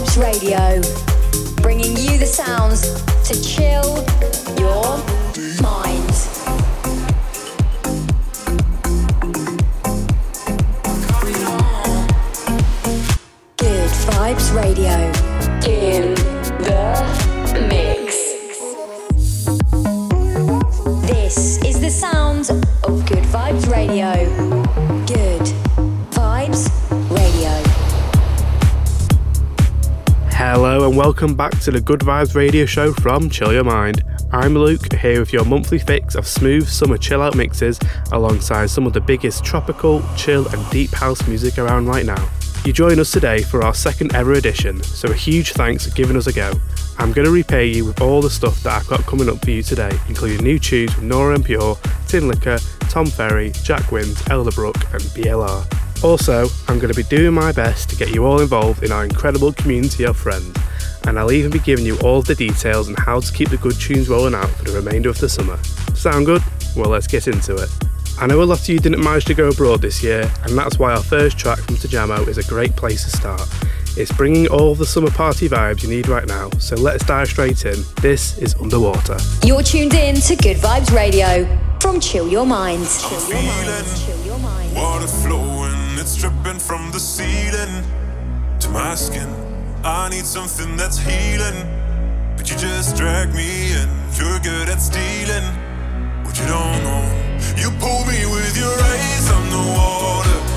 Vibes Radio, bringing you the sounds to chill your mind. Welcome back to the Good Vibes Radio Show from Chill Your Mind. I'm Luke, here with your monthly fix of smooth summer chill out mixes alongside some of the biggest tropical, chill, and deep house music around right now. You join us today for our second ever edition, so a huge thanks for giving us a go. I'm going to repay you with all the stuff that I've got coming up for you today, including new tunes from Nora En Pure, Tinlicker, Tom Ferry, Jack Wins, Elderbrook, and BLR. Also, I'm going to be doing my best to get you all involved in our incredible community of friends and I'll even be giving you all the details on how to keep the good tunes rolling out for the remainder of the summer. Sound good? Well, let's get into it. I know a lot of you didn't manage to go abroad this year, and that's why our first track from Tajamo is a great place to start. It's bringing all the summer party vibes you need right now, so let's dive straight in. This is Underwater. You're tuned in to Good Vibes Radio from Chill Your Mind. Chill your mind. Chill your mind. Water flowing, it's dripping from the ceiling to my skin. I need something that's healing. But you just drag me in. You're good at stealing what you don't know. You pull me with your eyes. I'm the water.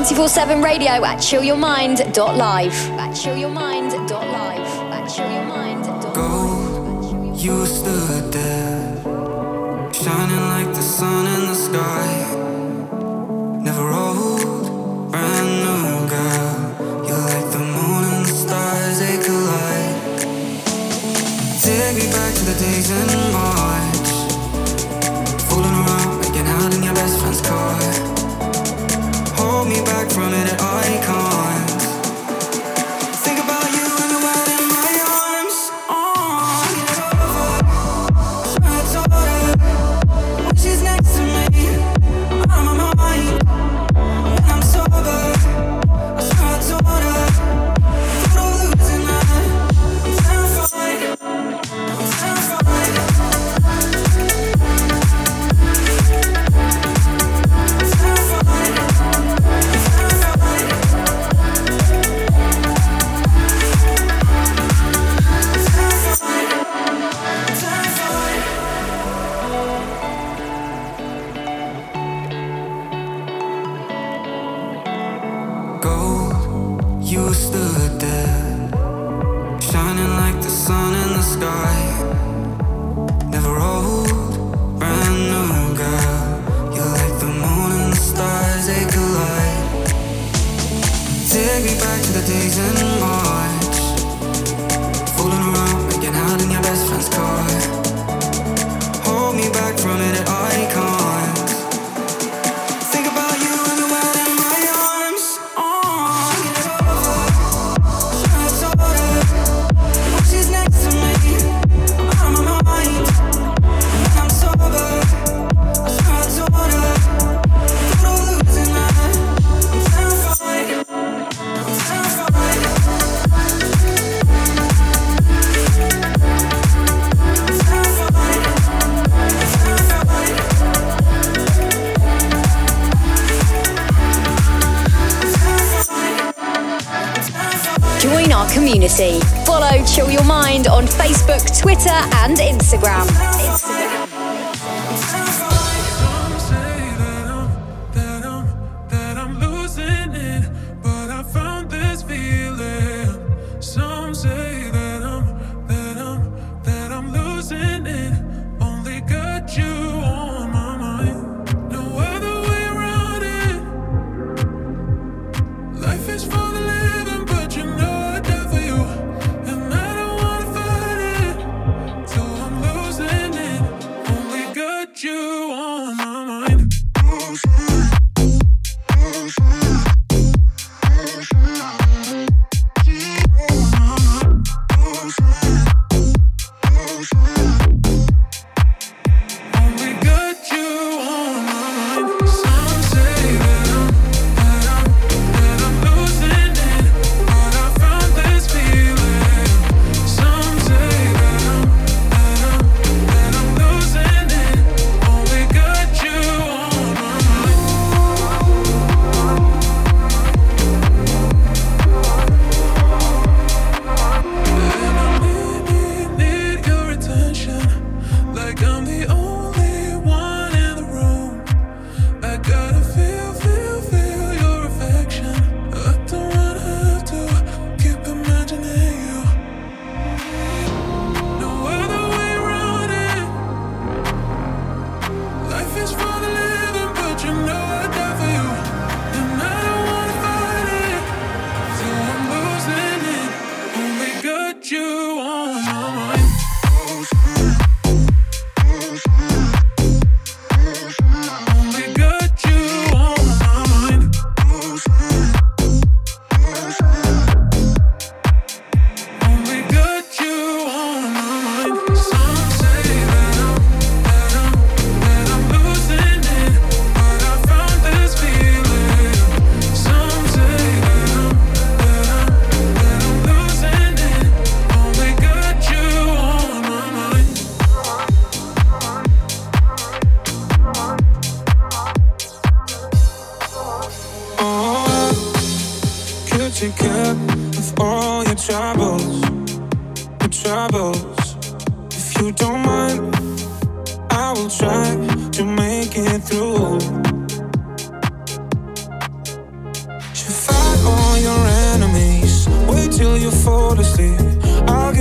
24-7 radio at chillyourmind.live. At chillyourmind.live. At chillyourmind.live. Gold, you stood there, shining like the sun in the you stood there, shining like the sun in the sky. and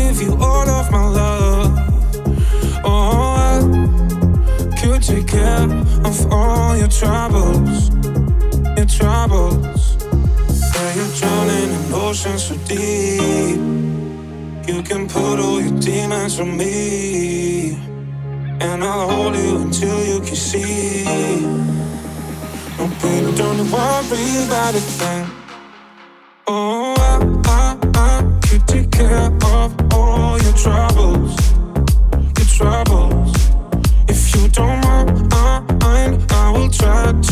give you all of my love. Oh, I could take care of all your troubles, your troubles. Yeah, you're drowning in oceans so deep. You can put all your demons on me, and I'll hold you until you can see. Oh, baby, don't worry about a thing. tried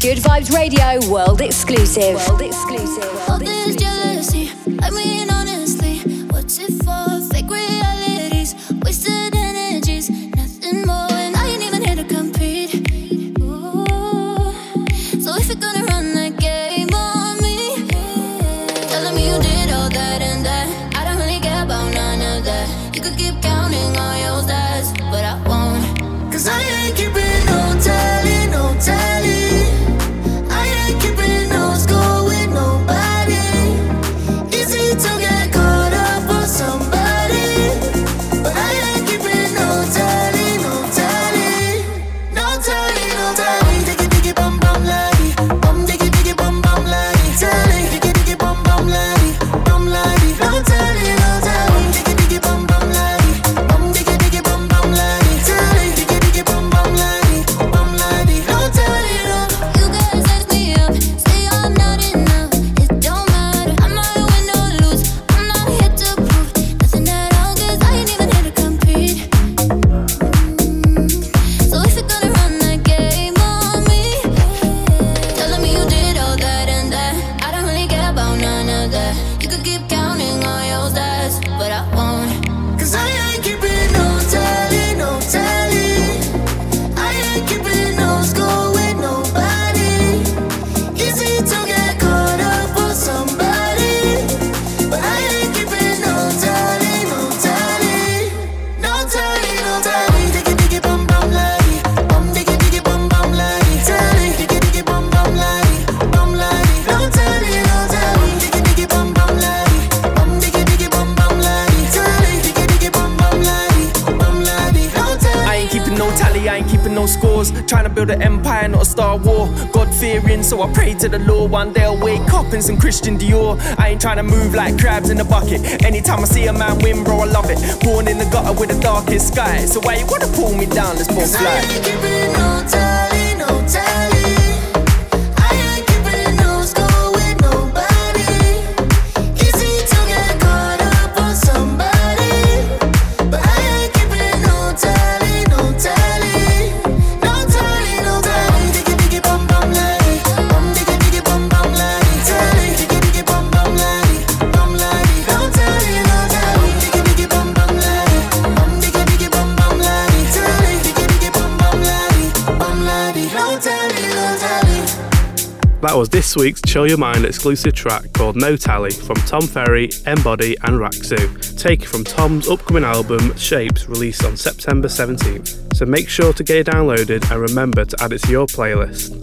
Good Vibes Radio, world exclusive. World exclusive. World exclusive. build an empire, not a star war. God fearing, so I pray to the Lord. One day I'll wake up in some Christian Dior. I ain't trying to move like crabs in a bucket. Anytime I see a man win, bro, I love it. Born in the gutter with the darkest sky. So why you wanna pull me down? Let's both fly. That was this week's Chill Your Mind exclusive track called No Tally from Tom Ferry, Embody, and Raxu, taken from Tom's upcoming album Shapes, released on September 17th. So make sure to get it downloaded and remember to add it to your playlist.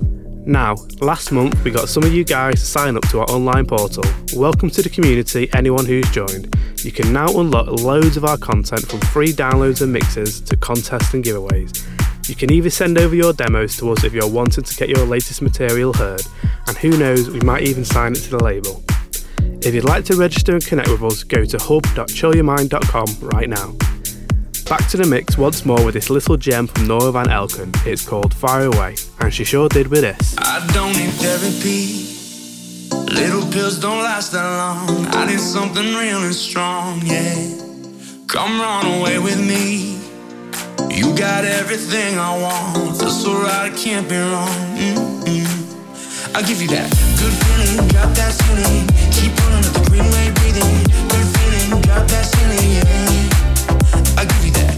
Now, last month we got some of you guys to sign up to our online portal. Welcome to the community, anyone who's joined. You can now unlock loads of our content from free downloads and mixes to contests and giveaways. You can either send over your demos to us if you're wanting to get your latest material heard, and who knows, we might even sign it to the label. If you'd like to register and connect with us, go to hub.chillyourmind.com right now. Back to the mix once more with this little gem from Nora Van Elken. It's called Fire Away, and she sure did with this. I don't need therapy. Little pills don't last that long. I need something real and strong, yeah. Come run away with me. You got everything I want. Feel so right, it can't be wrong. Mm-mm. I'll give you that good feeling, got that feeling. Keep pulling up the green light, breathing. Good feeling, got that feeling, yeah. I'll give you that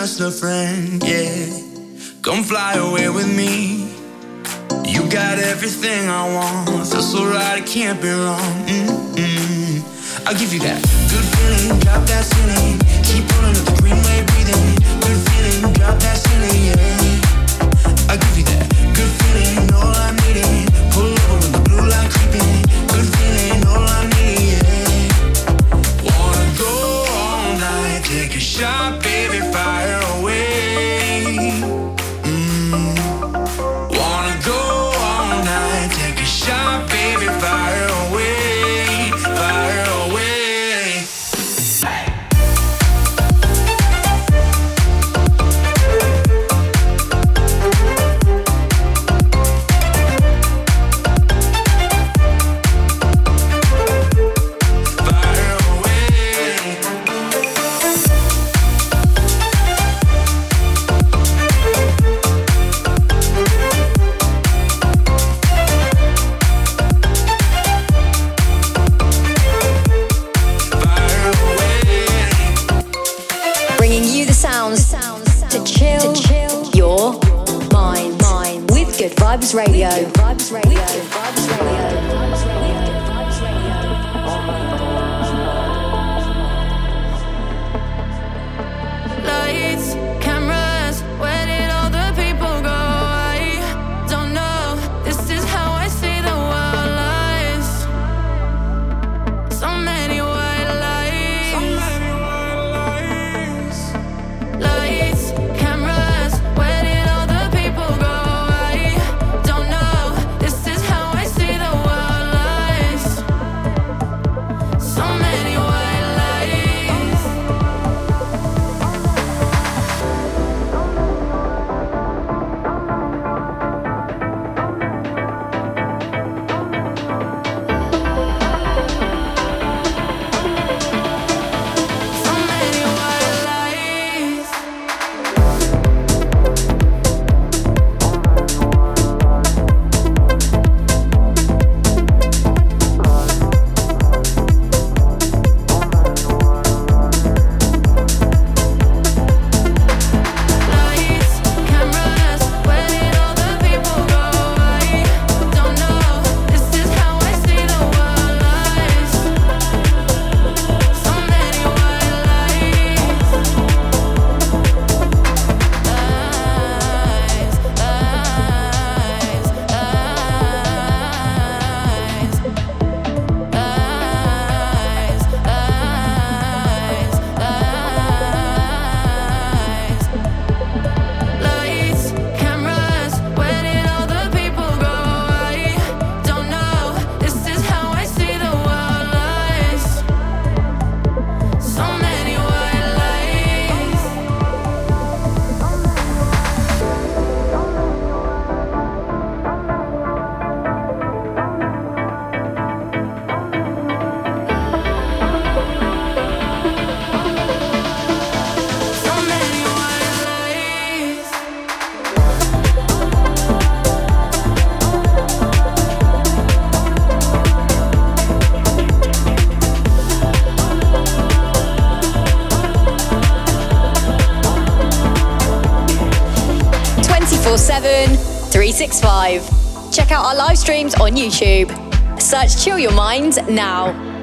just a friend, yeah. Come fly away with me. You got everything I want. Feel so right, it can't be wrong. Mm-mm. I'll give you that good feeling, got that feeling. Keep pulling up the green light, breathing. Good feeling, got that feeling, yeah. I'll give you that good feeling, all I'm needing. check out our live streams on YouTube. Search Chill Your Mind now.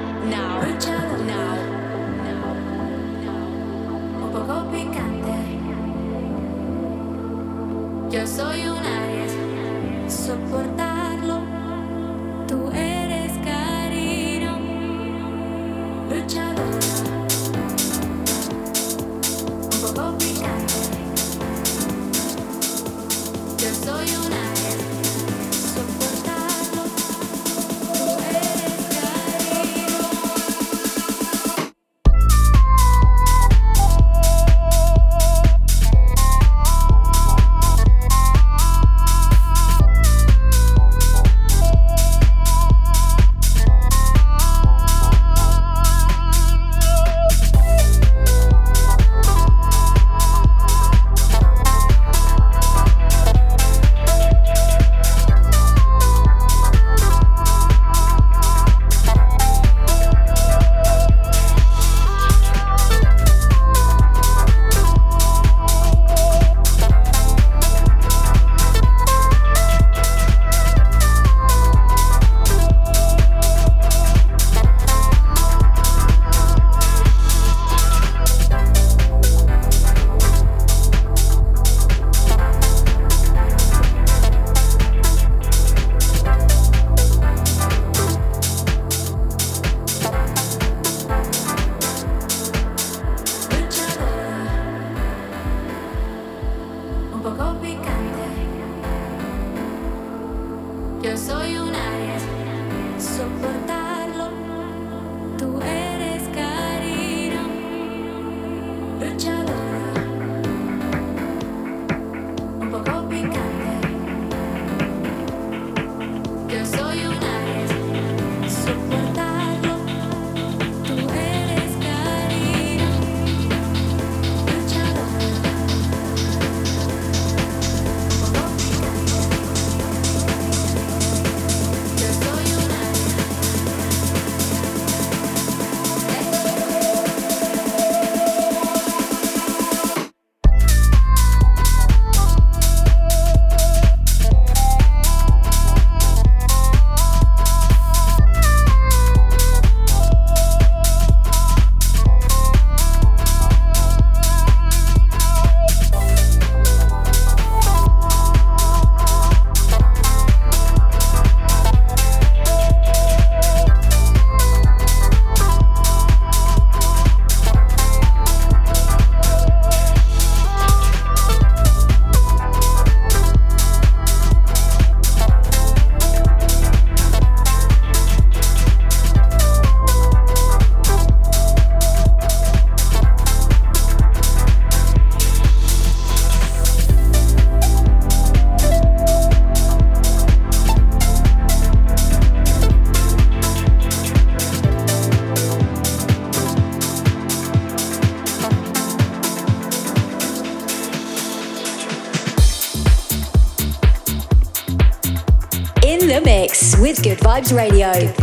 Vibes Radio.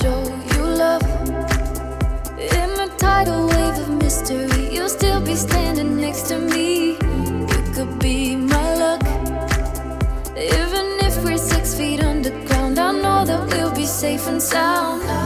show you love. In the tidal wave of mystery, you'll still be standing next to me. You could be my luck. Even if we're six feet underground, I know that we'll be safe and sound.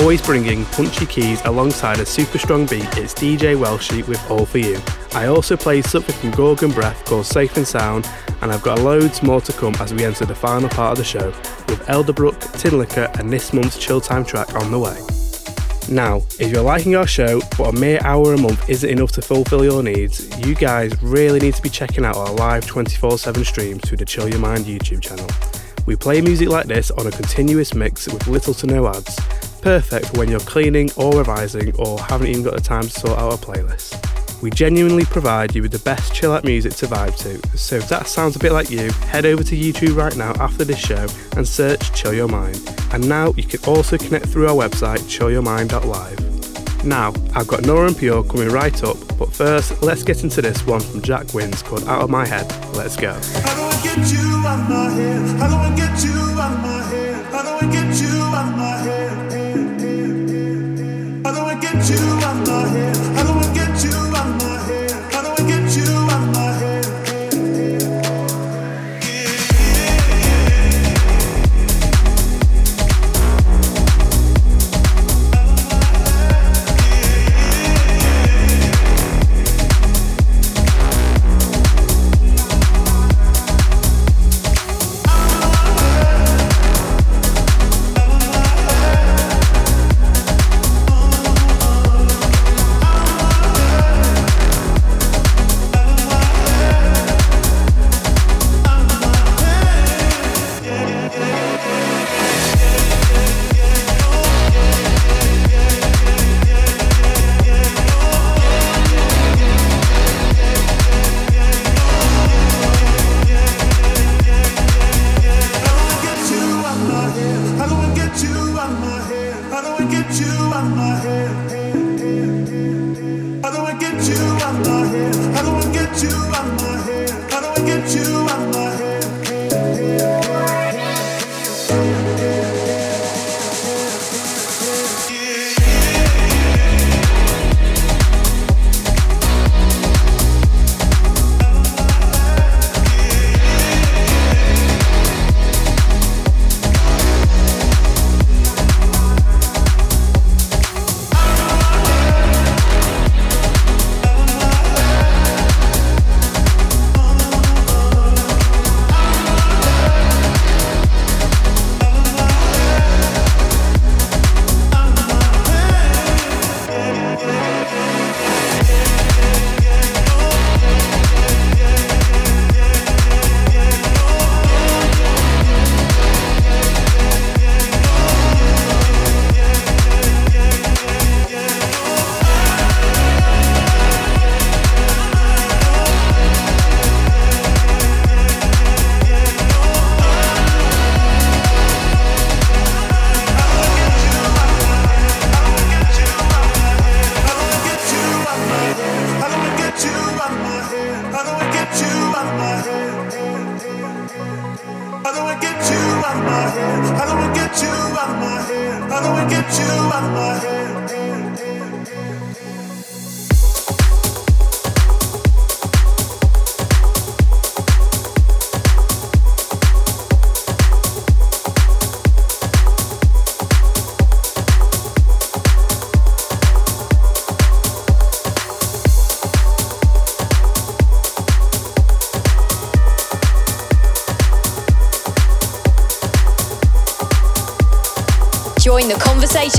Always bringing punchy keys alongside a super strong beat, it's DJ Welshie with All For You. I also play something from Gorgon Breath called Safe and Sound, and I've got loads more to come as we enter the final part of the show, with Elderbrook, Tinlicker, and this month's Chill Time track on the way. Now, if you're liking our show, but a mere hour a month isn't enough to fulfill your needs, you guys really need to be checking out our live 24 7 streams through the Chill Your Mind YouTube channel. We play music like this on a continuous mix with little to no ads, perfect for when you're cleaning or revising or haven't even got the time to sort out a playlist. We genuinely provide you with the best chill out music to vibe to, so if that sounds a bit like you, head over to YouTube right now after this show and search Chill Your Mind. And now you can also connect through our website, chillyourmind.live. Now, I've got Nora En Pure coming right up, but first, let's get into this one from Jack Wins called Out of My Head. Let's go.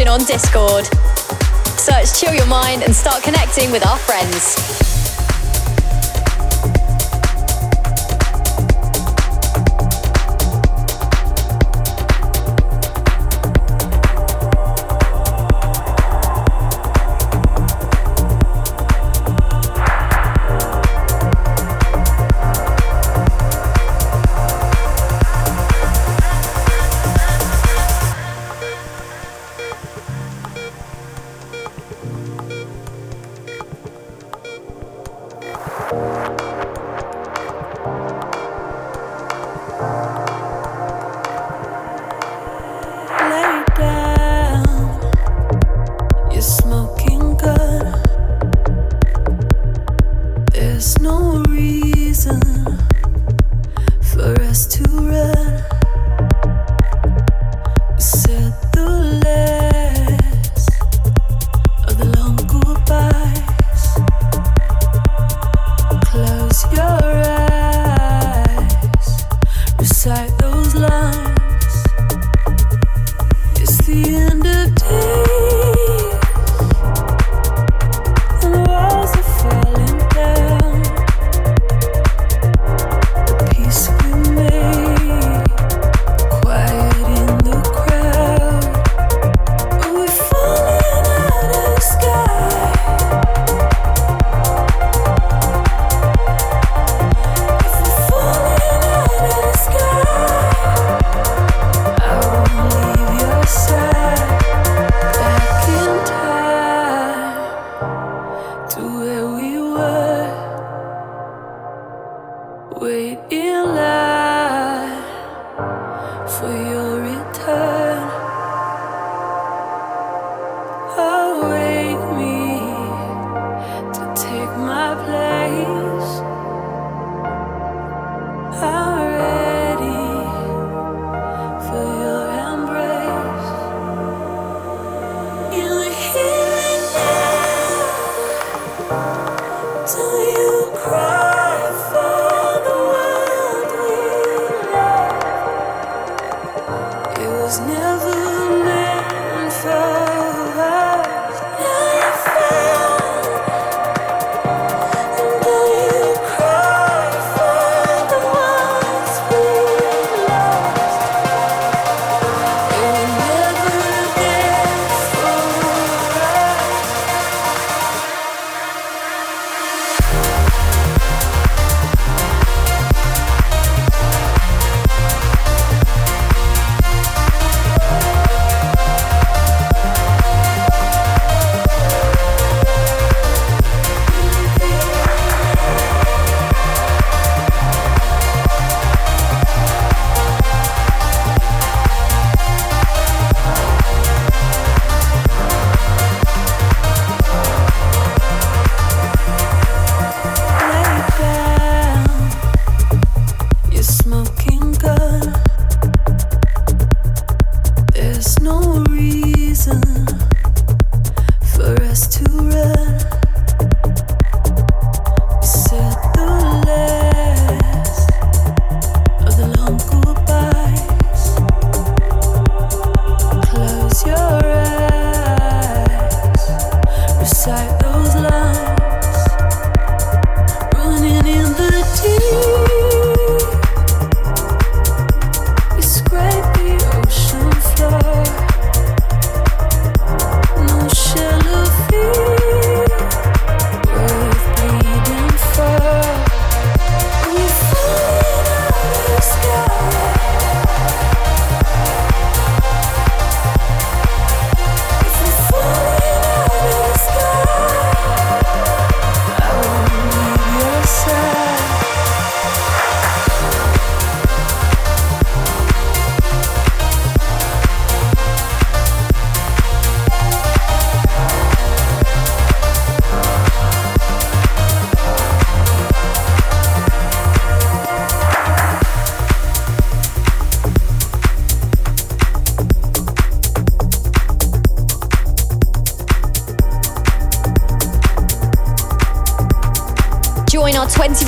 on Discord. Search Chill Your Mind and start connecting with our friends.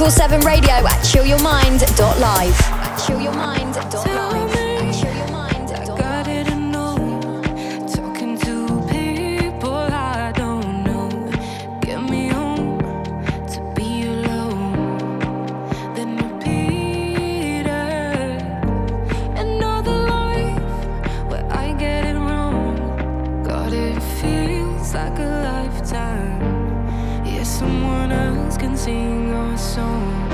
24 7 radio else can sing our song.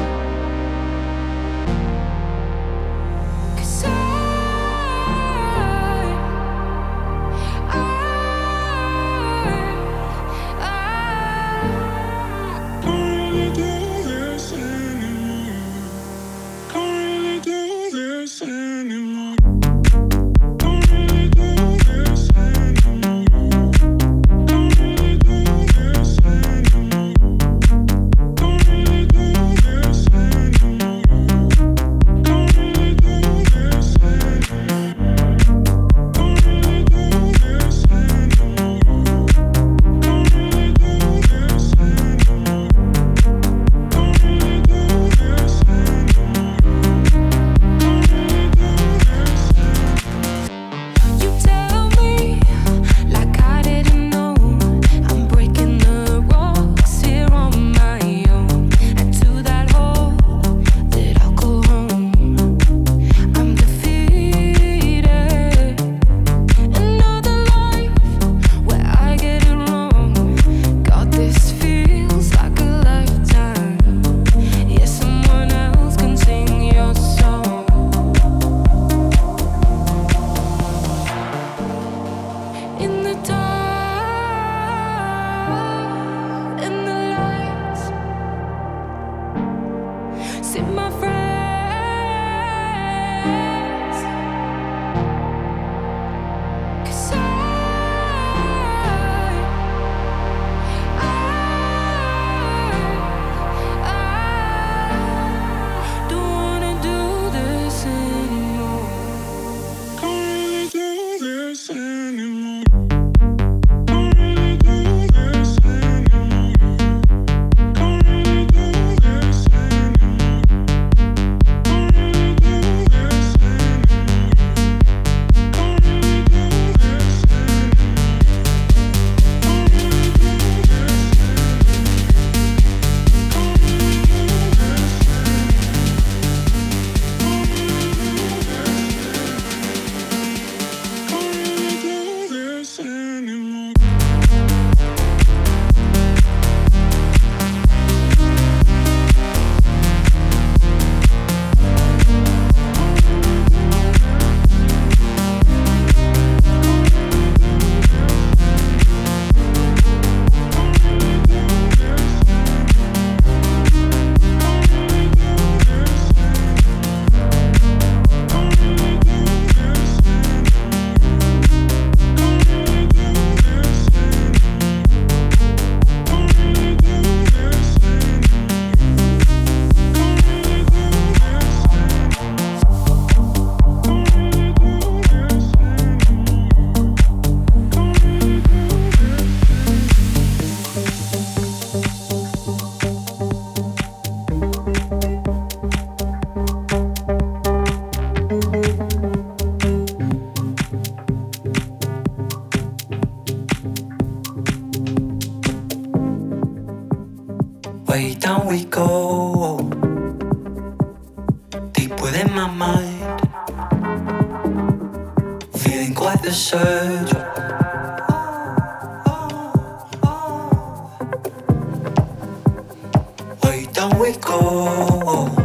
We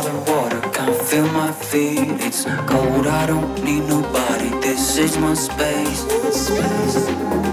the water, can't feel my feet. It's cold, I don't need nobody. This is my space. space.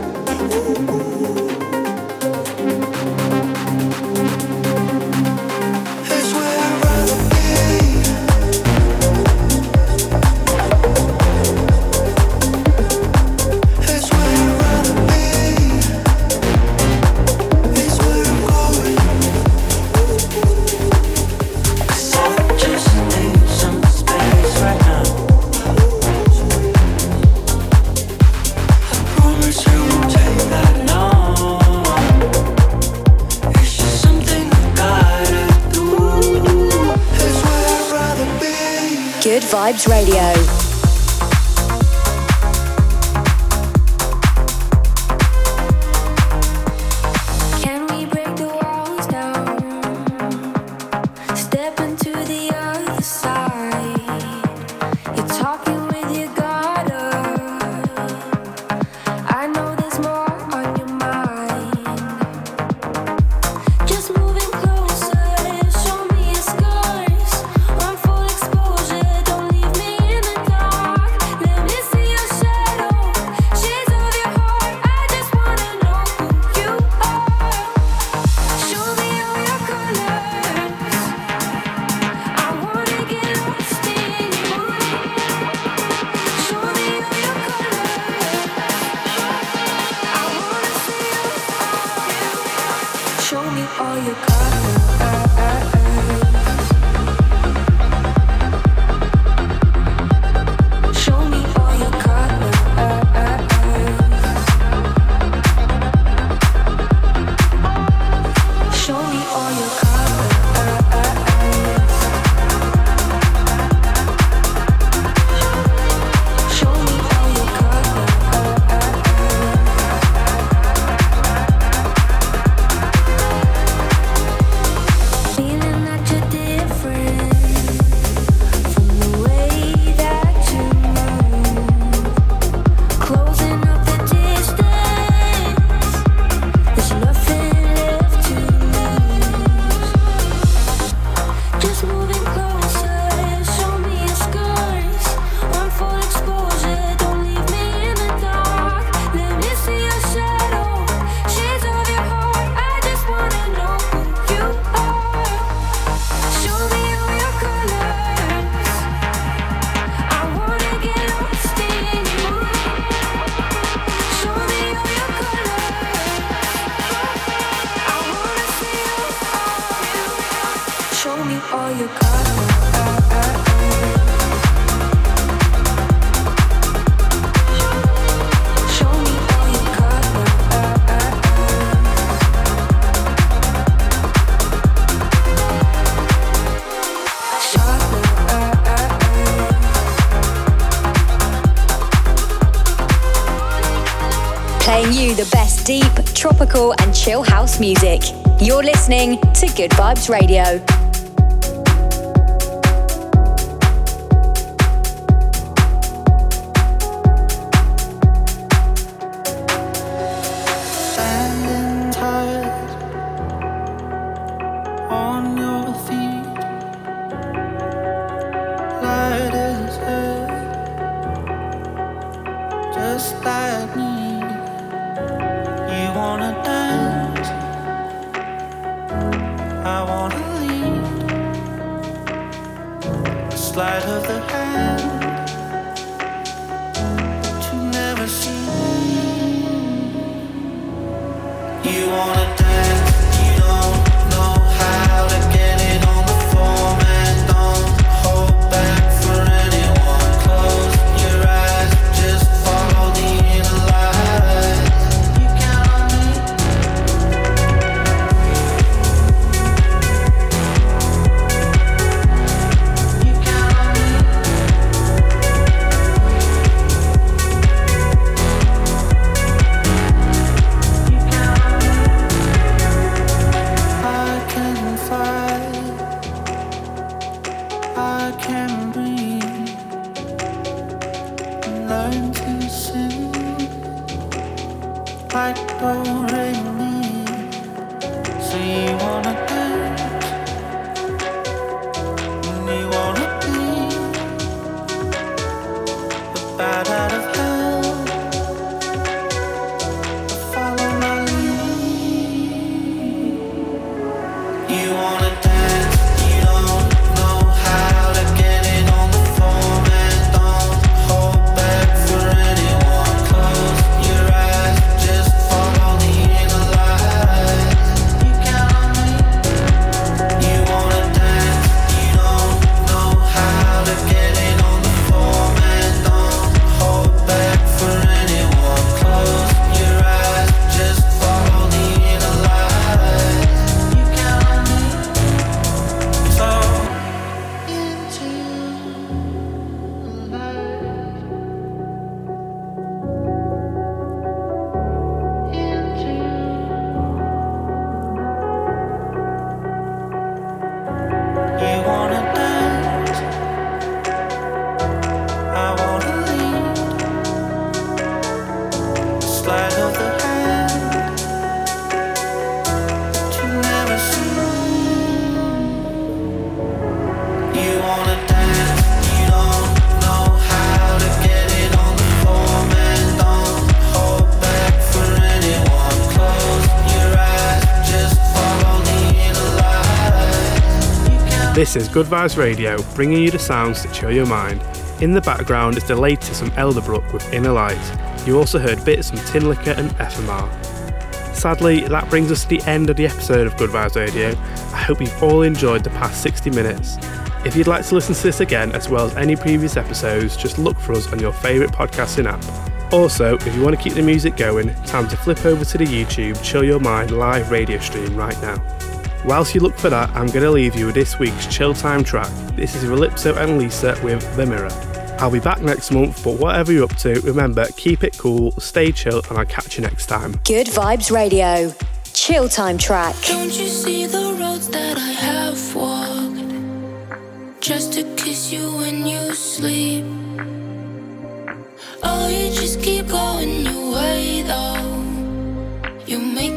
listening to Good Vibes Radio. This is Good Vibes Radio, bringing you the sounds to chill your mind. In the background is the latest from Elderbrook with Inner Light. You also heard bits from Tin and FMR. Sadly, that brings us to the end of the episode of Good Vibes Radio. I hope you've all enjoyed the past 60 minutes. If you'd like to listen to this again, as well as any previous episodes, just look for us on your favourite podcasting app. Also, if you want to keep the music going, time to flip over to the YouTube Chill Your Mind live radio stream right now. Whilst you look for that, I'm going to leave you with this week's Chill Time track. This is Relipso and Lisa with The Mirror. I'll be back next month, but whatever you're up to, remember, keep it cool, stay chill, and I'll catch you next time. Good Vibes Radio. Chill time track. Don't you see the roads that I have walked just to kiss you when you sleep? Oh, you just keep going your way though. You make